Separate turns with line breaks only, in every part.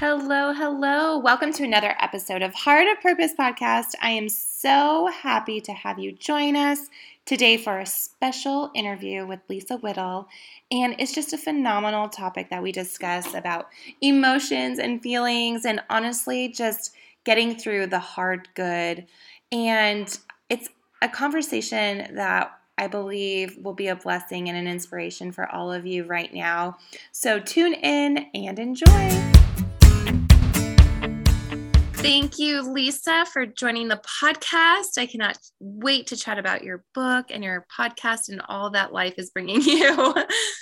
Hello, hello. Welcome to another episode of Heart of Purpose podcast. I am so happy to have you join us today for a special interview with Lisa Whittle. And it's just a phenomenal topic that we discuss about emotions and feelings, and honestly, just getting through the hard good. And it's a conversation that I believe will be a blessing and an inspiration for all of you right now. So tune in and enjoy. Thank you, Lisa, for joining the podcast. I cannot wait to chat about your book and your podcast and all that life is bringing you.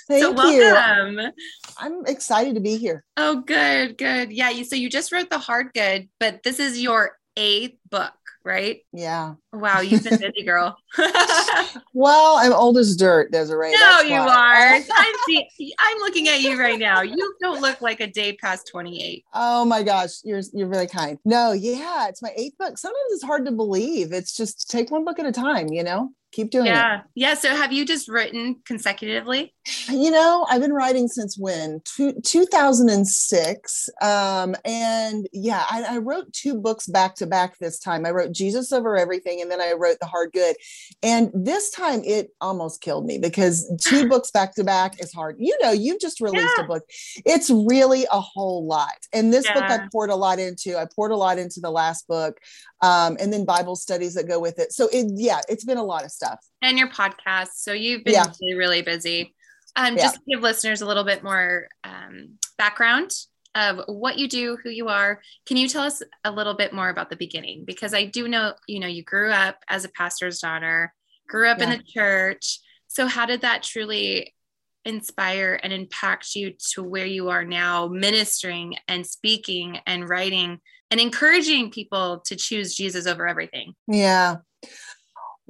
Thank so welcome. You. I'm excited to be here.
Oh, good, good. Yeah, you so you just wrote The Hard Good, but this is your eighth book right?
Yeah.
Wow, you've been busy, girl.
well, I'm old as dirt, Desiree.
No, you are. I'm, see, I'm looking at you right now. You don't look like a day past 28.
Oh my gosh, you're you're really kind. No, yeah, it's my eighth book. Sometimes it's hard to believe. It's just take one book at a time, you know? Keep doing
yeah.
it.
Yeah. Yeah. So have you just written consecutively?
You know, I've been writing since when? Two, 2006. Um, and yeah, I, I, wrote two books back to back this time. I wrote Jesus Over Everything and then I wrote The Hard Good. And this time it almost killed me because two books back to back is hard. You know, you've just released yeah. a book. It's really a whole lot. And this yeah. book I poured a lot into. I poured a lot into the last book um, and then Bible studies that go with it. So it, yeah, it's been a lot of stuff.
And your podcast. So you've been yeah. really, really busy. Um, yeah. Just to give listeners a little bit more um, background of what you do, who you are. Can you tell us a little bit more about the beginning? Because I do know, you know, you grew up as a pastor's daughter, grew up yeah. in the church. So how did that truly inspire and impact you to where you are now, ministering and speaking and writing and encouraging people to choose Jesus over everything?
Yeah.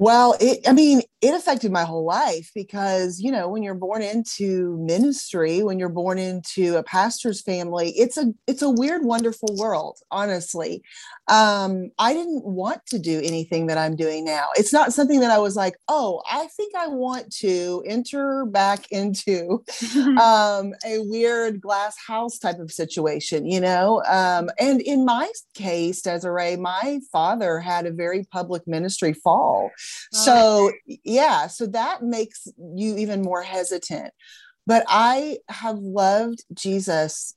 Well, it, I mean, it affected my whole life because, you know, when you're born into ministry, when you're born into a pastor's family, it's a it's a weird, wonderful world, honestly. Um, I didn't want to do anything that I'm doing now. It's not something that I was like, oh, I think I want to enter back into um, a weird glass house type of situation, you know. Um, and in my case, Desiree, my father had a very public ministry fall. Oh, so, yeah, so that makes you even more hesitant. But I have loved Jesus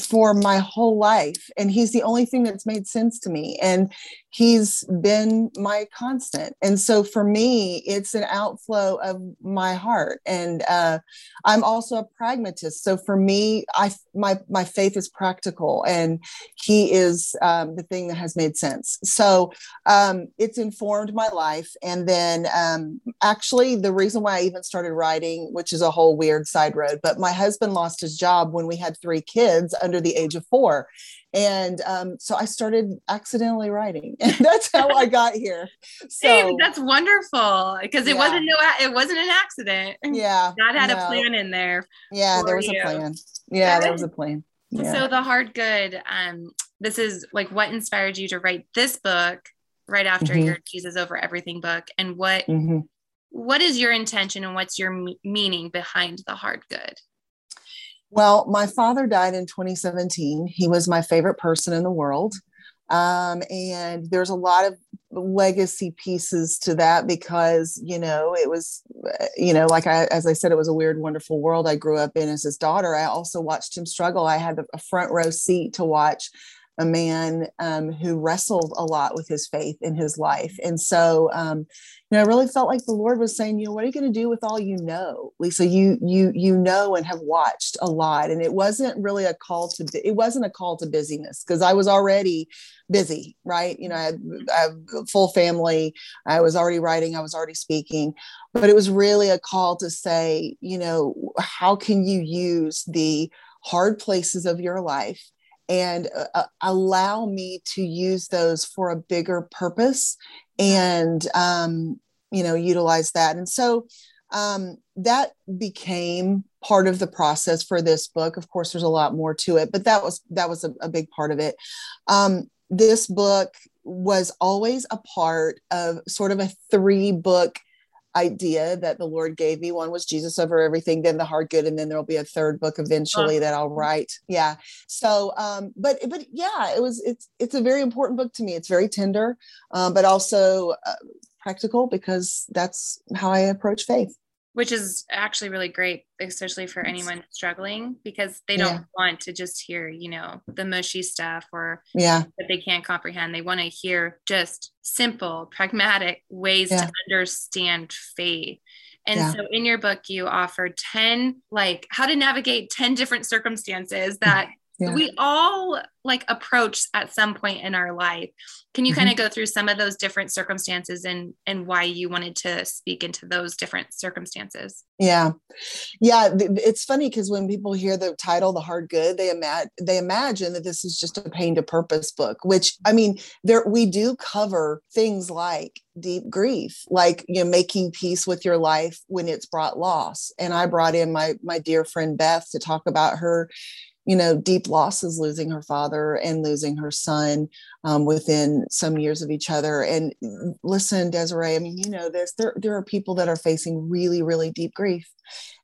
for my whole life, and he's the only thing that's made sense to me. And he's been my constant. And so for me, it's an outflow of my heart. And uh, I'm also a pragmatist. So for me, I my my faith is practical, and He is um, the thing that has made sense. So um, it's informed my life. And then um, actually, the reason why I even started writing, which is a whole weird side road, but my husband lost his job when we had three kids under the age of four and um, so I started accidentally writing, and that's how I got here.
So hey, that's wonderful because it yeah. wasn't no, it wasn't an accident.
Yeah,
God had no. a plan in there.
Yeah, there was you. a plan. Yeah, there was a plan. Yeah.
So the hard good. Um, this is like what inspired you to write this book right after mm-hmm. your Jesus over everything book, and what mm-hmm. what is your intention and what's your meaning behind the hard good?
Well, my father died in 2017. He was my favorite person in the world. Um, and there's a lot of legacy pieces to that because, you know, it was, you know, like I, as I said, it was a weird, wonderful world I grew up in as his daughter. I also watched him struggle. I had a front row seat to watch a man um, who wrestled a lot with his faith in his life. And so, um, know, I really felt like the Lord was saying, you know, what are you going to do with all you know, Lisa? You you you know and have watched a lot, and it wasn't really a call to it wasn't a call to busyness because I was already busy, right? You know, I had, I have a full family. I was already writing. I was already speaking, but it was really a call to say, you know, how can you use the hard places of your life and uh, uh, allow me to use those for a bigger purpose and um, you know utilize that and so um, that became part of the process for this book of course there's a lot more to it but that was that was a, a big part of it um, this book was always a part of sort of a three book idea that the Lord gave me. One was Jesus over everything, then the hard good, and then there'll be a third book eventually that I'll write. Yeah. So, um, but but yeah, it was it's it's a very important book to me. It's very tender, um, but also uh, practical because that's how I approach faith
which is actually really great especially for anyone struggling because they don't yeah. want to just hear you know the mushy stuff or
yeah
that they can't comprehend they want to hear just simple pragmatic ways yeah. to understand faith and yeah. so in your book you offered 10 like how to navigate 10 different circumstances that yeah. we all like approach at some point in our life can you mm-hmm. kind of go through some of those different circumstances and and why you wanted to speak into those different circumstances
yeah yeah it's funny because when people hear the title the hard good they imagine they imagine that this is just a pain to purpose book which i mean there we do cover things like deep grief like you know making peace with your life when it's brought loss and i brought in my my dear friend beth to talk about her you know, deep losses losing her father and losing her son um, within some years of each other. And listen, Desiree, I mean, you know this, there, there are people that are facing really, really deep grief.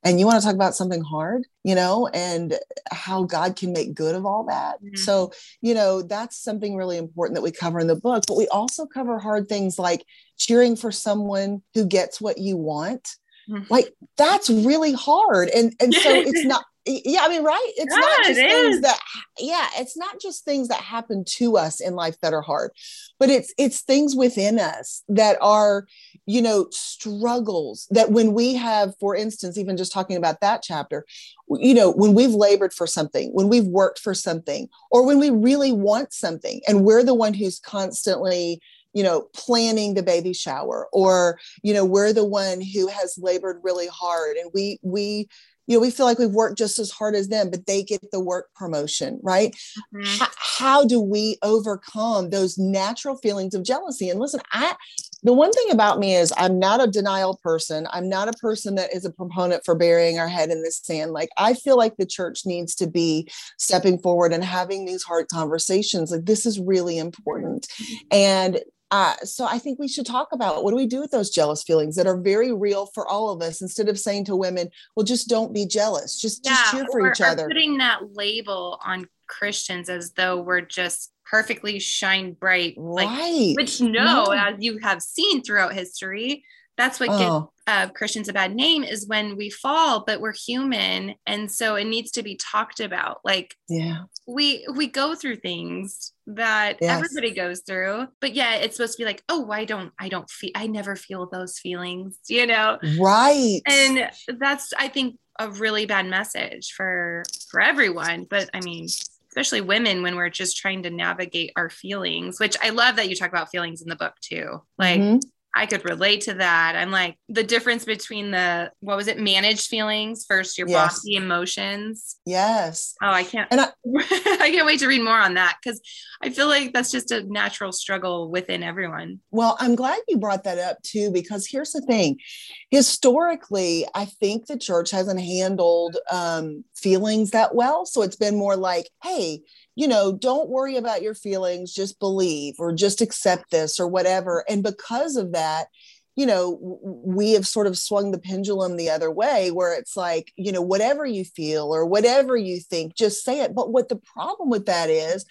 And you want to talk about something hard, you know, and how God can make good of all that. Mm-hmm. So, you know, that's something really important that we cover in the book. But we also cover hard things like cheering for someone who gets what you want. Mm-hmm. like that's really hard and and so it's not yeah i mean right it's yeah, not just it things is. that yeah it's not just things that happen to us in life that are hard but it's it's things within us that are you know struggles that when we have for instance even just talking about that chapter you know when we've labored for something when we've worked for something or when we really want something and we're the one who's constantly you know planning the baby shower or you know we're the one who has labored really hard and we we you know we feel like we've worked just as hard as them but they get the work promotion right? Mm-hmm. how, how do we overcome those natural feelings of jealousy? And listen i the one thing about me is i'm not a denial person. I'm not a person that is a proponent for burying our head in the sand. Like i feel like the church needs to be stepping forward and having these hard conversations. Like this is really important. Mm-hmm. and uh, so I think we should talk about what do we do with those jealous feelings that are very real for all of us instead of saying to women, well, just don't be jealous. Just, yeah, just cheer for each other.
Putting that label on Christians as though we're just perfectly shine bright. Like, right. Which no, no, as you have seen throughout history, that's what oh. gives uh, Christians a bad name is when we fall, but we're human, and so it needs to be talked about. Like,
yeah,
we we go through things that yes. everybody goes through, but yeah, it's supposed to be like, oh, I don't, I don't feel, I never feel those feelings, you know?
Right.
And that's, I think, a really bad message for for everyone. But I mean, especially women when we're just trying to navigate our feelings which i love that you talk about feelings in the book too like mm-hmm. I could relate to that. I'm like the difference between the what was it managed feelings versus your yes. bossy emotions.
Yes.
Oh, I can't. And I, I can't wait to read more on that because I feel like that's just a natural struggle within everyone.
Well, I'm glad you brought that up too because here's the thing: historically, I think the church hasn't handled um, feelings that well. So it's been more like, hey you know, don't worry about your feelings, just believe or just accept this or whatever. And because of that, you know, we have sort of swung the pendulum the other way where it's like, you know, whatever you feel or whatever you think, just say it. But what the problem with that is,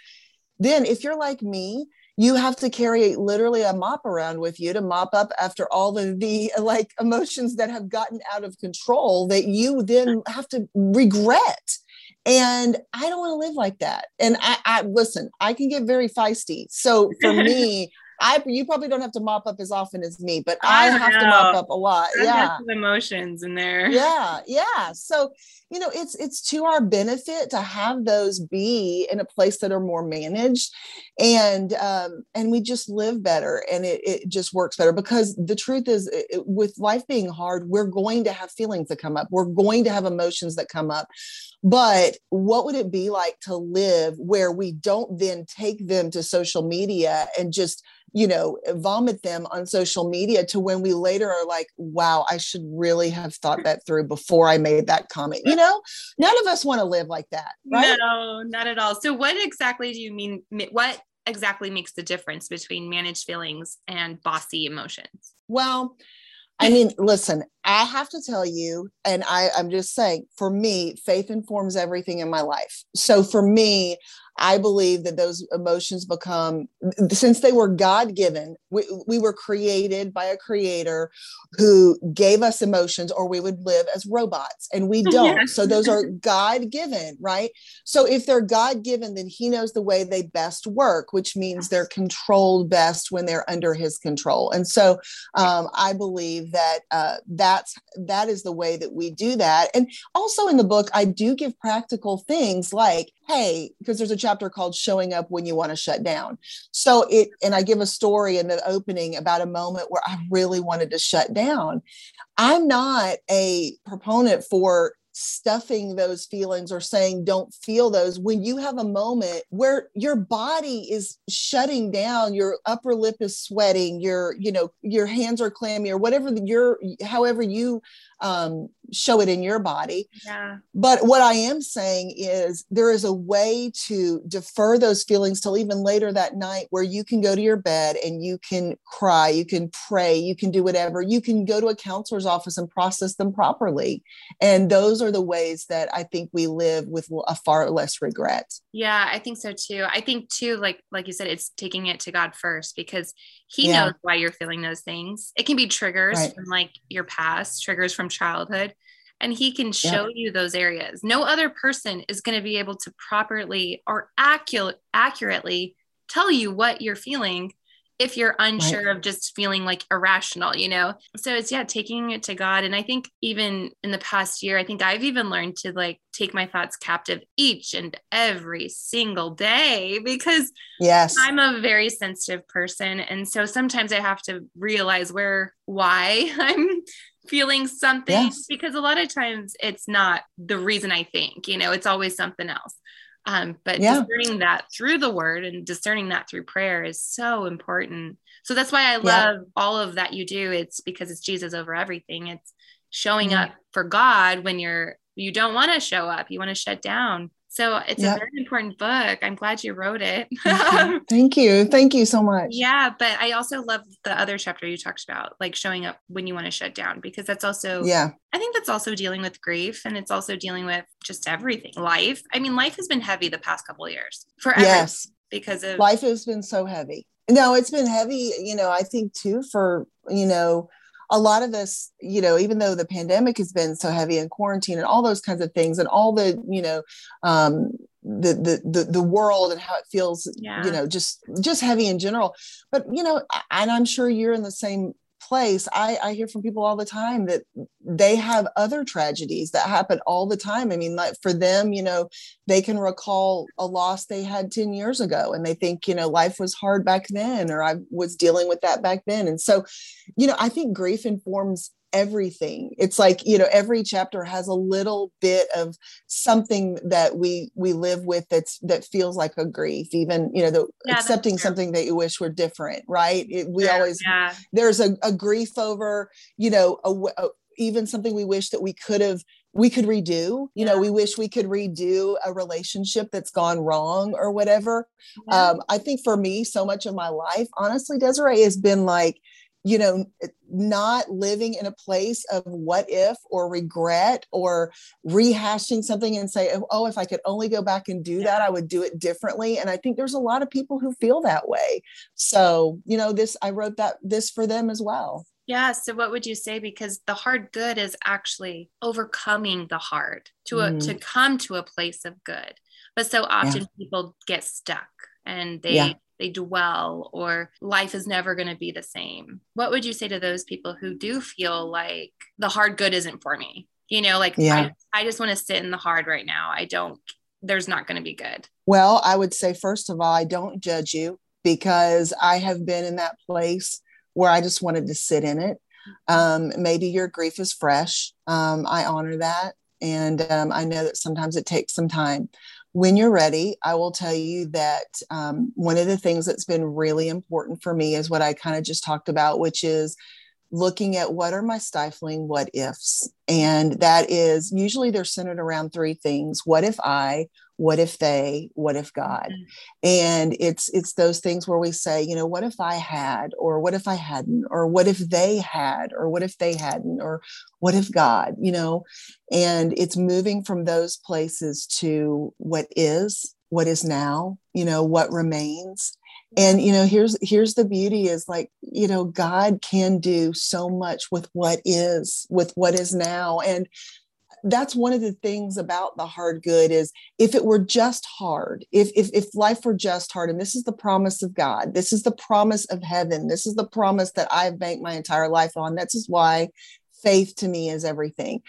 then if you're like me, you have to carry literally a mop around with you to mop up after all of the like emotions that have gotten out of control that you then have to regret and I don't want to live like that. And I, I listen, I can get very feisty. So for me, I you probably don't have to mop up as often as me, but I, I have know. to mop up a lot. I yeah,
emotions in there.
Yeah, yeah. So you know, it's it's to our benefit to have those be in a place that are more managed, and um, and we just live better, and it it just works better because the truth is, it, with life being hard, we're going to have feelings that come up. We're going to have emotions that come up. But what would it be like to live where we don't then take them to social media and just you know, vomit them on social media to when we later are like, wow, I should really have thought that through before I made that comment. You know, none of us want to live like that, right?
No, not at all. So, what exactly do you mean? What exactly makes the difference between managed feelings and bossy emotions?
Well, I mean, listen, I have to tell you, and I, I'm just saying, for me, faith informs everything in my life. So for me, I believe that those emotions become, since they were God given, we, we were created by a creator who gave us emotions, or we would live as robots, and we don't. So those are God given, right? So if they're God given, then He knows the way they best work, which means they're controlled best when they're under His control. And so um, I believe that uh, that's that is the way that we do that. And also in the book, I do give practical things like, hey, because there's a chapter called showing up when you want to shut down. So it and i give a story in the opening about a moment where i really wanted to shut down. I'm not a proponent for stuffing those feelings or saying don't feel those. When you have a moment where your body is shutting down your upper lip is sweating your you know your hands are clammy or whatever your however you um, show it in your body.
Yeah.
But what I am saying is there is a way to defer those feelings till even later that night where you can go to your bed and you can cry, you can pray, you can do whatever. You can go to a counselor's office and process them properly. And those are the ways that I think we live with a far less regret.
Yeah, I think so too. I think too, like like you said, it's taking it to God first because He yeah. knows why you're feeling those things. It can be triggers right. from like your past, triggers from childhood, and He can show yeah. you those areas. No other person is going to be able to properly or accurate accurately tell you what you're feeling if you're unsure right. of just feeling like irrational, you know? So it's, yeah, taking it to God. And I think even in the past year, I think I've even learned to like take my thoughts captive each and every single day because
yes,
I'm a very sensitive person. And so sometimes I have to realize where, why I'm feeling something yes. because a lot of times it's not the reason I think, you know, it's always something else. Um, but yeah. discerning that through the word and discerning that through prayer is so important. So that's why I love yeah. all of that you do. It's because it's Jesus over everything. It's showing mm-hmm. up for God when you're you don't want to show up. You want to shut down. So it's yep. a very important book. I'm glad you wrote it.
Thank you. Thank you so much.
Yeah, but I also love the other chapter you talked about, like showing up when you want to shut down, because that's also,
yeah,
I think that's also dealing with grief and it's also dealing with just everything. Life. I mean, life has been heavy the past couple years for yes, because of
life has been so heavy. No, it's been heavy, you know, I think too for, you know, a lot of us, you know, even though the pandemic has been so heavy and quarantine and all those kinds of things and all the, you know, um, the, the the the world and how it feels yeah. you know just just heavy in general but you know and i'm sure you're in the same place I, I hear from people all the time that they have other tragedies that happen all the time. I mean like for them you know they can recall a loss they had 10 years ago and they think you know life was hard back then or i was dealing with that back then. And so you know i think grief informs everything. It's like you know every chapter has a little bit of something that we we live with that's that feels like a grief even you know the yeah, accepting something that you wish were different right? It, we yeah, always yeah. there's a, a, grief over you know a, a, even something we wish that we could have we could redo. You know we wish we could redo a relationship that's gone wrong or whatever. Um i think for me so much of my life honestly desiree has been like you know not living in a place of what if or regret or rehashing something and say oh if i could only go back and do that i would do it differently. And i think there's a lot of people who feel that way. So you know this i wrote that this for them as well.
Yeah so what would you say? Because the hard good is actually overcoming the hard to a, mm. to come to a place of good. But so often yeah. people get stuck and they yeah they dwell or life is never going to be the same. What would you say to those people who do feel like the hard good isn't for me? You know like yeah. I, I just want to sit in the hard right now. I don't there's not going to be good.
Well i would say first of all i don't judge you because i have been in that place where i just wanted to sit in it. Um, maybe your grief is fresh. Um, i honor that. And um, i know that sometimes it takes some time when you're ready, I will tell you that um, one of the things that's been really important for me is what I kind of just talked about, which is looking at what are my stifling what ifs. And that is usually they're centered around three things what if I, what if they what if god? Mm-hmm. and it's it's those things where we say you know what if i had or what if i hadn't or what if they had or what if they hadn't or what if god you know? And it's moving from those places to what is what is now you know what remains. And you know here's here's the beauty is like you know god can do so much with what is with what is now. And that's one of the things about the hard good is if it were just hard if, if if life were just hard and this is the promise of god this is the promise of heaven this is the promise that i've banked my entire life on that's just why faith to me is everything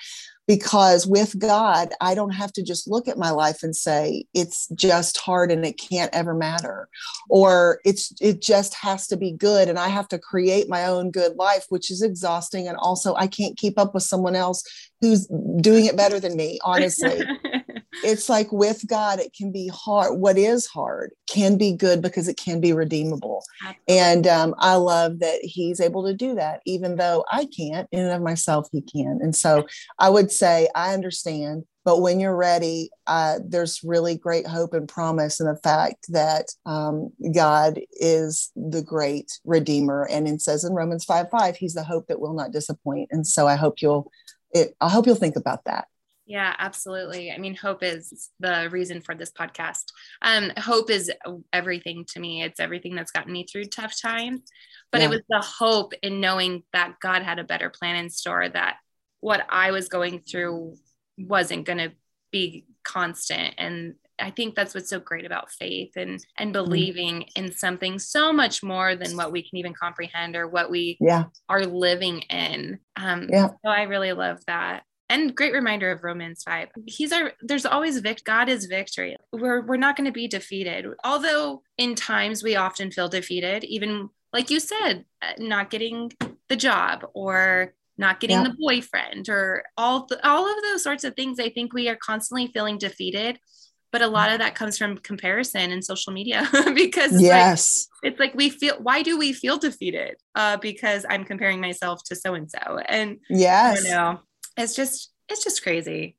because with God, I don't have to just look at my life and say it's just hard and it can't ever matter, or it's it just has to be good and I have to create my own good life, which is exhausting. And also, I can't keep up with someone else who's doing it better than me, honestly. it's like with God, it can be hard. What is hard can be good because it can be redeemable. Absolutely. And um, I love that He's able to do that, even though I can't in and of myself, He can. And so I would say, I understand. But when you're ready, uh, there's really great hope and promise in the fact that um, God is the great Redeemer. And it says in Romans 5 5, He's the hope that will not disappoint. And so I hope you'll it, I hope you'll think about that.
Yeah, absolutely. I mean, hope is the reason for this podcast. Um, hope is everything to me. It's everything that's gotten me through tough times. But yeah. it was the hope in knowing that God had a better plan in store, that what I was going through wasn't going to be constant. And I think that's what's so great about faith and and mm-hmm. believing mm-hmm. in something so much more than what we can even comprehend or what we
yeah.
are living in. Um, yeah. So I really love that and great reminder of Romans 5. He's our there's always vict God is victory. We're we're not going to be defeated. Although in times we often feel defeated, even like you said, uh, not getting the job or not getting yeah. the boyfriend or all the, all of those sorts of things. I think we are constantly feeling defeated. But a lot of that comes from comparison and social media because
yes,
like, it's like we feel why do we feel defeated? Uh, because I'm comparing myself to so and so. And
yes,
you know, it's just it's just crazy.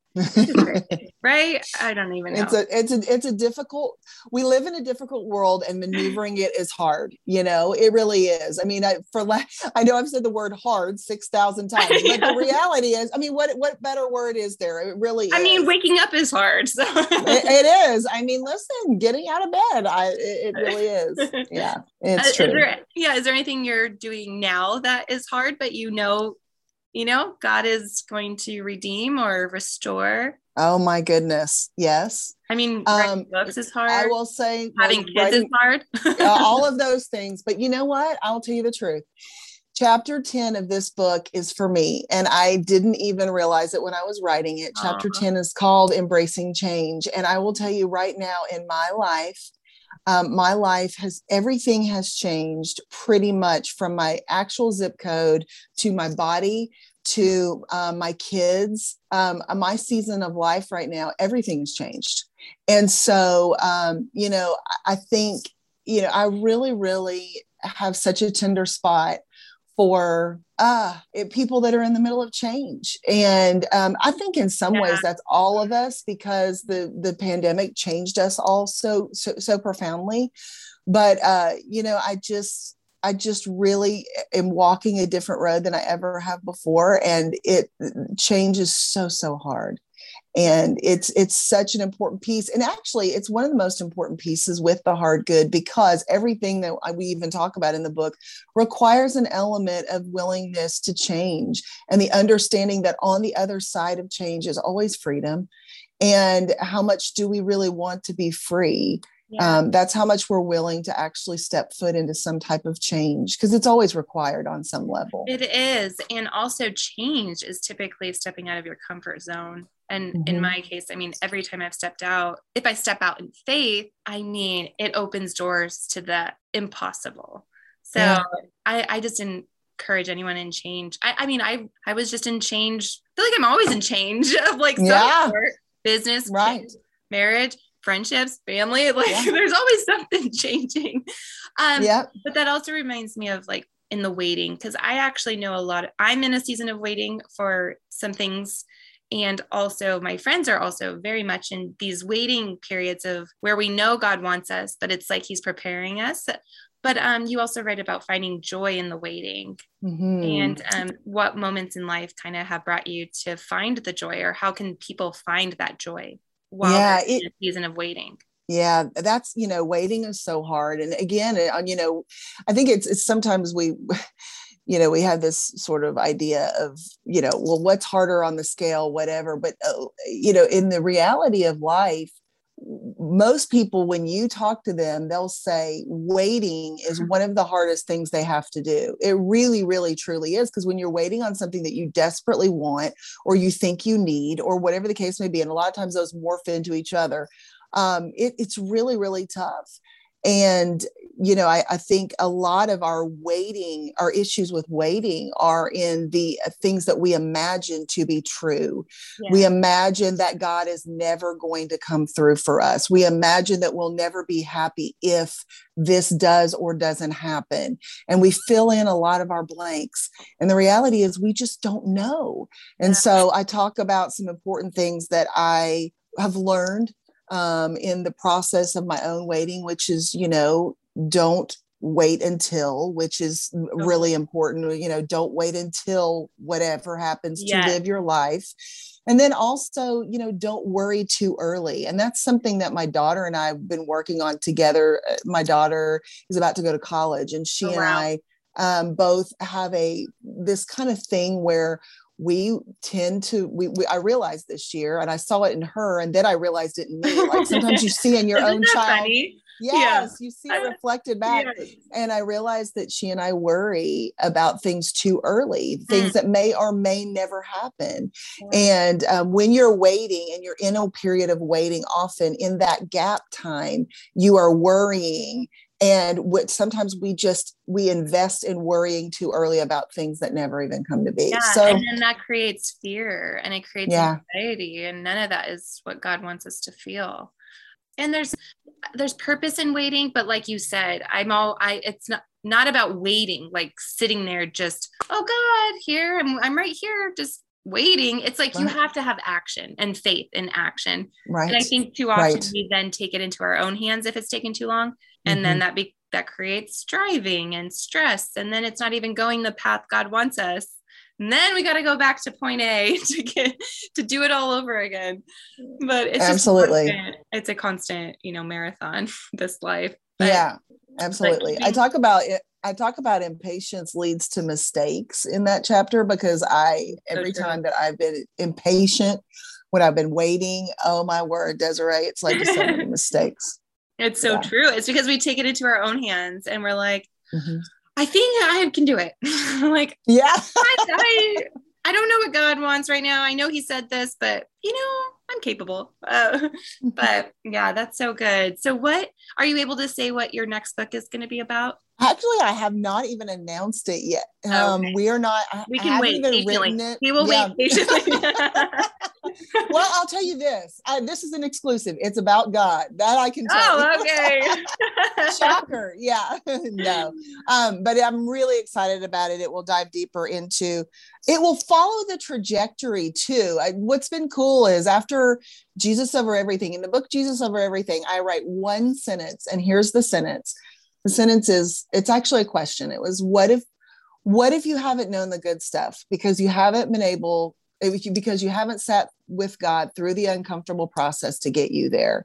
right? I don't even know.
it's a it's a it's a difficult we live in a difficult world and maneuvering it is hard you know? It really is. I mean i for la- i know i've said the word hard 6000 times but yeah. the reality is i mean what what better word is there? It really
i
is.
mean waking up is hard so.
It, it is. I mean listen getting out of bed i it, it really is. Yeah it's uh, true.
there, yeah is there anything you're doing now that is hard but you know you know, God is going to redeem or restore.
Oh my goodness. Yes.
I mean, um, books is hard. I
will say
having kids writing, is hard.
uh, all of those things. But you know what? I'll tell you the truth. Chapter 10 of this book is for me. And I didn't even realize it when I was writing it. Chapter uh-huh. 10 is called Embracing Change. And I will tell you right now in my life, um, my life has everything has changed pretty much from my actual zip code to my body to uh, my kids. Um, uh, my season of life right now everything's changed. And so um, you know i think you know i really really have such a tender spot for uh, it, people that are in the middle of change. And um, I think in some yeah. ways that's all of us because the the pandemic changed us all so so, so profoundly. But uh, you know, I just I just really am walking a different road than I ever have before, and it change is so so hard and it's it's such an important piece. And actually it's one of the most important pieces with the hard good because everything that we even talk about in the book requires an element of willingness to change and the understanding that on the other side of change is always freedom. And how much do we really want to be free? Yeah. um, that's how much we're willing to actually step foot into some type of change because it's always required on some level.
It is. And also change is typically stepping out of your comfort zone and mm-hmm. in my case i mean every time i've stepped out if i step out in faith i mean it opens doors to the impossible so yeah. I, I just encourage anyone in change I, I mean i i was just in change I feel like i'm always in change of like yeah. business right kids, marriage friendships, family. Like yeah. there's always something changing. Um, yeah. But that also reminds me of like in the waiting because I actually know a lot. Of, I'm in a season of waiting for some things. And also, my friends are also very much in these waiting periods of where we know God wants us, but it's like He's preparing us. But um, you also write about finding joy in the waiting mm-hmm. and um, what moments in life kind of have brought you to find the joy, or how can people find that joy while yeah, they're in a season of waiting?
yeah that's you know waiting is so hard and again uh, you know i think it's, it's sometimes we you know we have this sort of idea of you know well what's harder on the scale whatever but uh, you know in the reality of life most people when you talk to them they'll say waiting is mm-hmm. one of the hardest things they have to do it really really truly is because when you're waiting on something that you desperately want or you think you need or whatever the case may be and a lot of times those morph into each other um, it, it's really, really tough. And, you know, I, I, think a lot of our waiting, our issues with waiting are in the uh, things that we imagine to be true. Yeah. We imagine that God is never going to come through for us. We imagine that we'll never be happy if this does or doesn't happen. And we fill in a lot of our blanks. And the reality is, we just don't know. And so I talk about some important things that I have learned um, in the process of my own waiting, which is, you know, don't wait until, which is really important. You know, don't wait until whatever happens to live your life. And then also, you know, don't worry too early. And that's something that my daughter and I have been working on together. Uh, my daughter is about to go to college, and she oh, wow. and I um, both have a this kind of thing where we tend to we, we, i realized this year and i saw it in her and then i realized it in me like sometimes you see in your own child funny? yes yeah. you see it reflected back yes. and i realized that she and i worry about things too early things mm. that may or may never happen and um, when you're waiting and you're in a period of waiting often in that gap time you are worrying and what sometimes we just we invest in worrying too early about things that never even come to be
yeah, so and then that creates fear and it creates yeah. anxiety and none of that is what god wants us to feel and there's there's purpose in waiting but like you said i'm all i it's not not about waiting like sitting there just oh god here i'm, I'm right here just waiting it's like right. you have to have action and faith in action. Right and i think too often right. we then take it into our own hands if it's taken too long and mm-hmm. then that be that creates striving and stress and then it's not even going the path god wants us and then we got to go back to point a to get to do it all over again. But it's absolutely. constant, it's a constant you know marathon this life.
But, yeah absolutely. Like, i talk about it I talk about impatience leads to mistakes in that chapter because I every time that I've been impatient when I've been waiting, oh my word, Desiree, it's led to so many mistakes.
It's so yeah. true. It's because we take it into our own hands and we're like, mm-hmm. I think I can do it. like,
yeah,
I, I, I, don't know what God wants right now. I know He said this, but you know, I'm capable. Uh, but yeah, that's so good. So, what are you able to say what your next book is going to be about?
Actually, I have not even announced it yet. Um, okay. We are not.
We can wait Even patiently. We will yeah. wait patiently.
well, I'll tell you this. I, this is an exclusive. It's about God. That I can tell.
Oh, okay.
Shocker. Yeah. no. Um, but I'm really excited about it. It will dive deeper into. It will follow the trajectory too. I, what's been cool is after Jesus over everything in the book Jesus over everything, I write one sentence, and here's the sentence the sentence is it's actually a question it was what if what if you haven't known the good stuff because you haven't been able because you haven't sat with God through the uncomfortable process to get you there.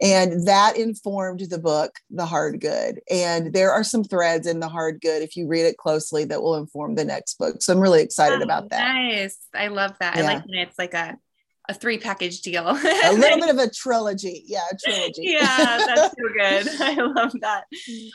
And that informed the book, The Hard Good. And there are some threads in The Hard Good, if you read it closely, that will inform the next book. So I'm really excited oh, about that.
Nice. I love that. Yeah. I like when it's like a a three package deal.
a little bit of a trilogy. Yeah, a trilogy.
yeah, that's so good. I love that.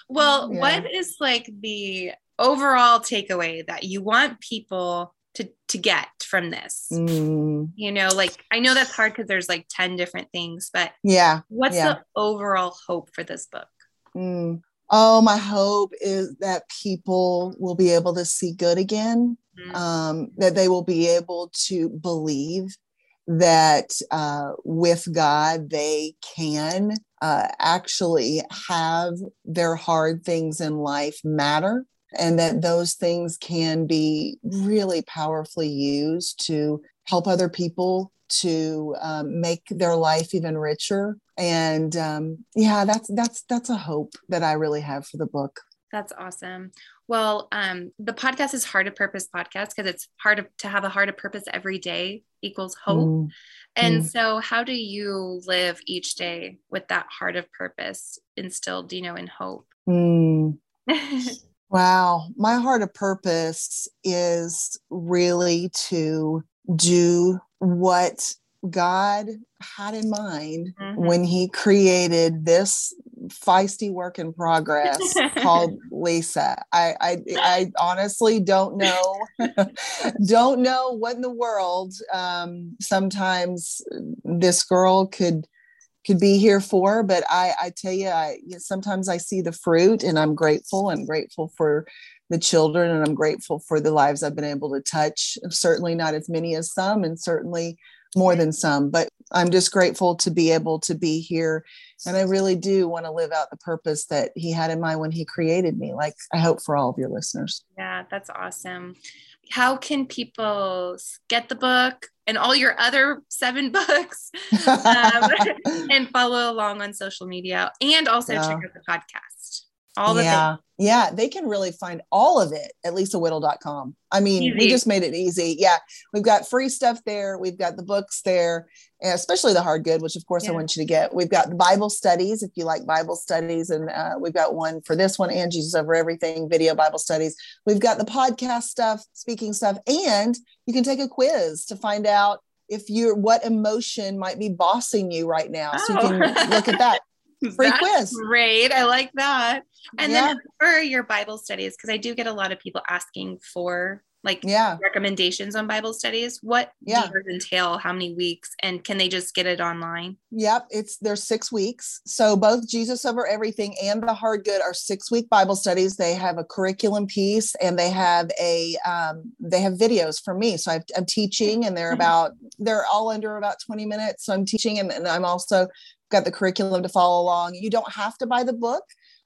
Well, yeah. what is like the overall takeaway that you want people to to get from this? Mm. You know, like I know that's hard because there's like 10 different things, but
yeah.
What's
yeah.
the overall hope for this book?
Mm. Oh, my hope is that people will be able to see good again, mm. um, that they will be able to believe that uh, with God, they can uh, actually have their hard things in life matter and that those things can be really powerfully used to help other people to um, make their life even richer and um, yeah that's that's that's a hope that i really have for the book
that's awesome well um, the podcast is heart of purpose podcast because it's hard to, to have a heart of purpose every day equals hope mm. and mm. so how do you live each day with that heart of purpose instilled you know in hope mm.
wow my heart of purpose is really to do what God had in mind mm-hmm. when he created this feisty work in progress called Lisa. I, I, I honestly don't know, don't know what in the world um, sometimes this girl could could be here for but i i tell you i sometimes i see the fruit and i'm grateful i'm grateful for the children and i'm grateful for the lives i've been able to touch certainly not as many as some and certainly more than some, but I'm just grateful to be able to be here. And I really do want to live out the purpose that he had in mind when he created me, like I hope for all of your listeners.
Yeah, that's awesome. How can people get the book and all your other seven books um, and follow along on social media and also yeah. check out the podcast?
All the yeah things. yeah they can really find all of it at lisawhittle.com i mean easy. we just made it easy yeah we've got free stuff there we've got the books there and especially the hard good which of course yeah. i want you to get we've got the bible studies if you like bible studies and uh, we've got one for this one and jesus over everything video bible studies we've got the podcast stuff speaking stuff and you can take a quiz to find out if you're what emotion might be bossing you right now oh. so you can oh. look at that free That's quiz.
Great. I like that. And yeah. then for your Bible studies, because I do get a lot of people asking for like yeah recommendations on bible studies what yeah. does entail how many weeks and can they just get it online
yep it's there's six weeks so both jesus over everything and the hard good are six week bible studies they have a curriculum piece and they have a um, they have videos for me so i am teaching and they're mm-hmm. about they're all under about 20 minutes so i'm teaching and, and i'm also got the curriculum to follow along. You don't have to buy the book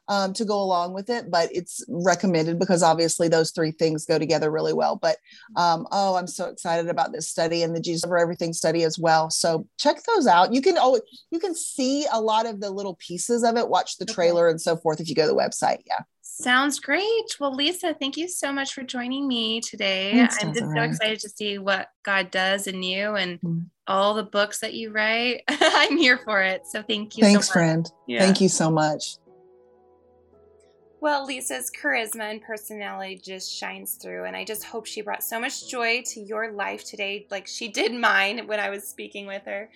um, to go along with it, but it's recommended because obviously those three things go together really well. But um, oh, I'm so excited about this study and the Jesus over Everything study as well. So check those out. You can oh you can see a lot of the little pieces of it. Watch the trailer okay. and so forth if you go to the website. Yeah.
Sounds great. Well, Lisa, thank you so much for joining me today. I'm just so excited to see what God does in you and mm-hmm. All the books that you write. I'm here for it. So thank you.
Thanks, so friend. Yeah. Thank you so much.
Well, Lisa's charisma and personality just shines through, and I just hope she brought so much joy to your life today, like she did mine when I was speaking with her.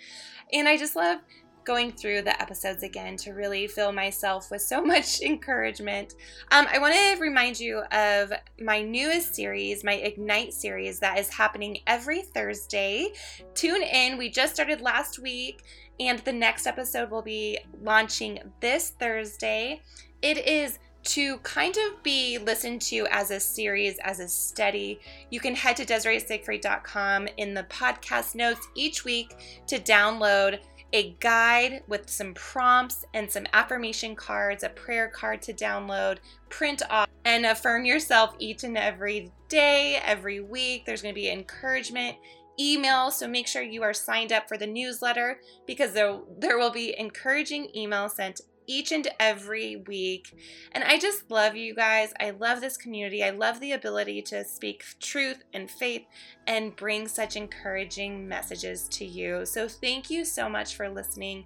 And I just love going through the episodes again to really fill myself with so much encouragement. Um, I want to remind you of my newest series, my Ignite series, that is happening every Thursday. Tune in. We just started last week, and the next episode will be launching this Thursday. It is to kind of be listened to as a series, as a study, you can head to DesireeSiegfried.com in the podcast notes each week to download a guide with some prompts and some affirmation cards, a prayer card to download, print off, and affirm yourself each and every day, every week. There's going to be encouragement email so make sure you are signed up for the newsletter because there, there will be encouraging email sent each and every week. And I just love you guys. I love this community. I love the ability to speak truth and faith and bring such encouraging messages to you. So thank you so much for listening.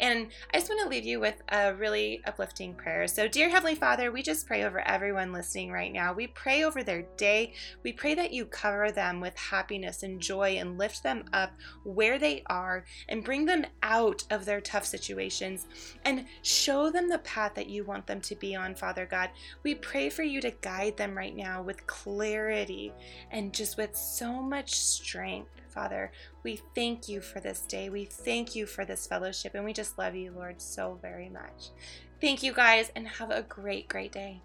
And I just want to leave you with a really uplifting prayer. So, dear Heavenly Father, we just pray over everyone listening right now. We pray over their day. We pray that you cover them with happiness and joy and lift them up where they are and bring them out of their tough situations and show them the path that you want them to be on, Father God. We pray for you to guide them right now with clarity and just with so much strength. Father, we thank you for this day. We thank you for this fellowship, and we just love you, Lord, so very much. Thank you guys, and have a great, great day.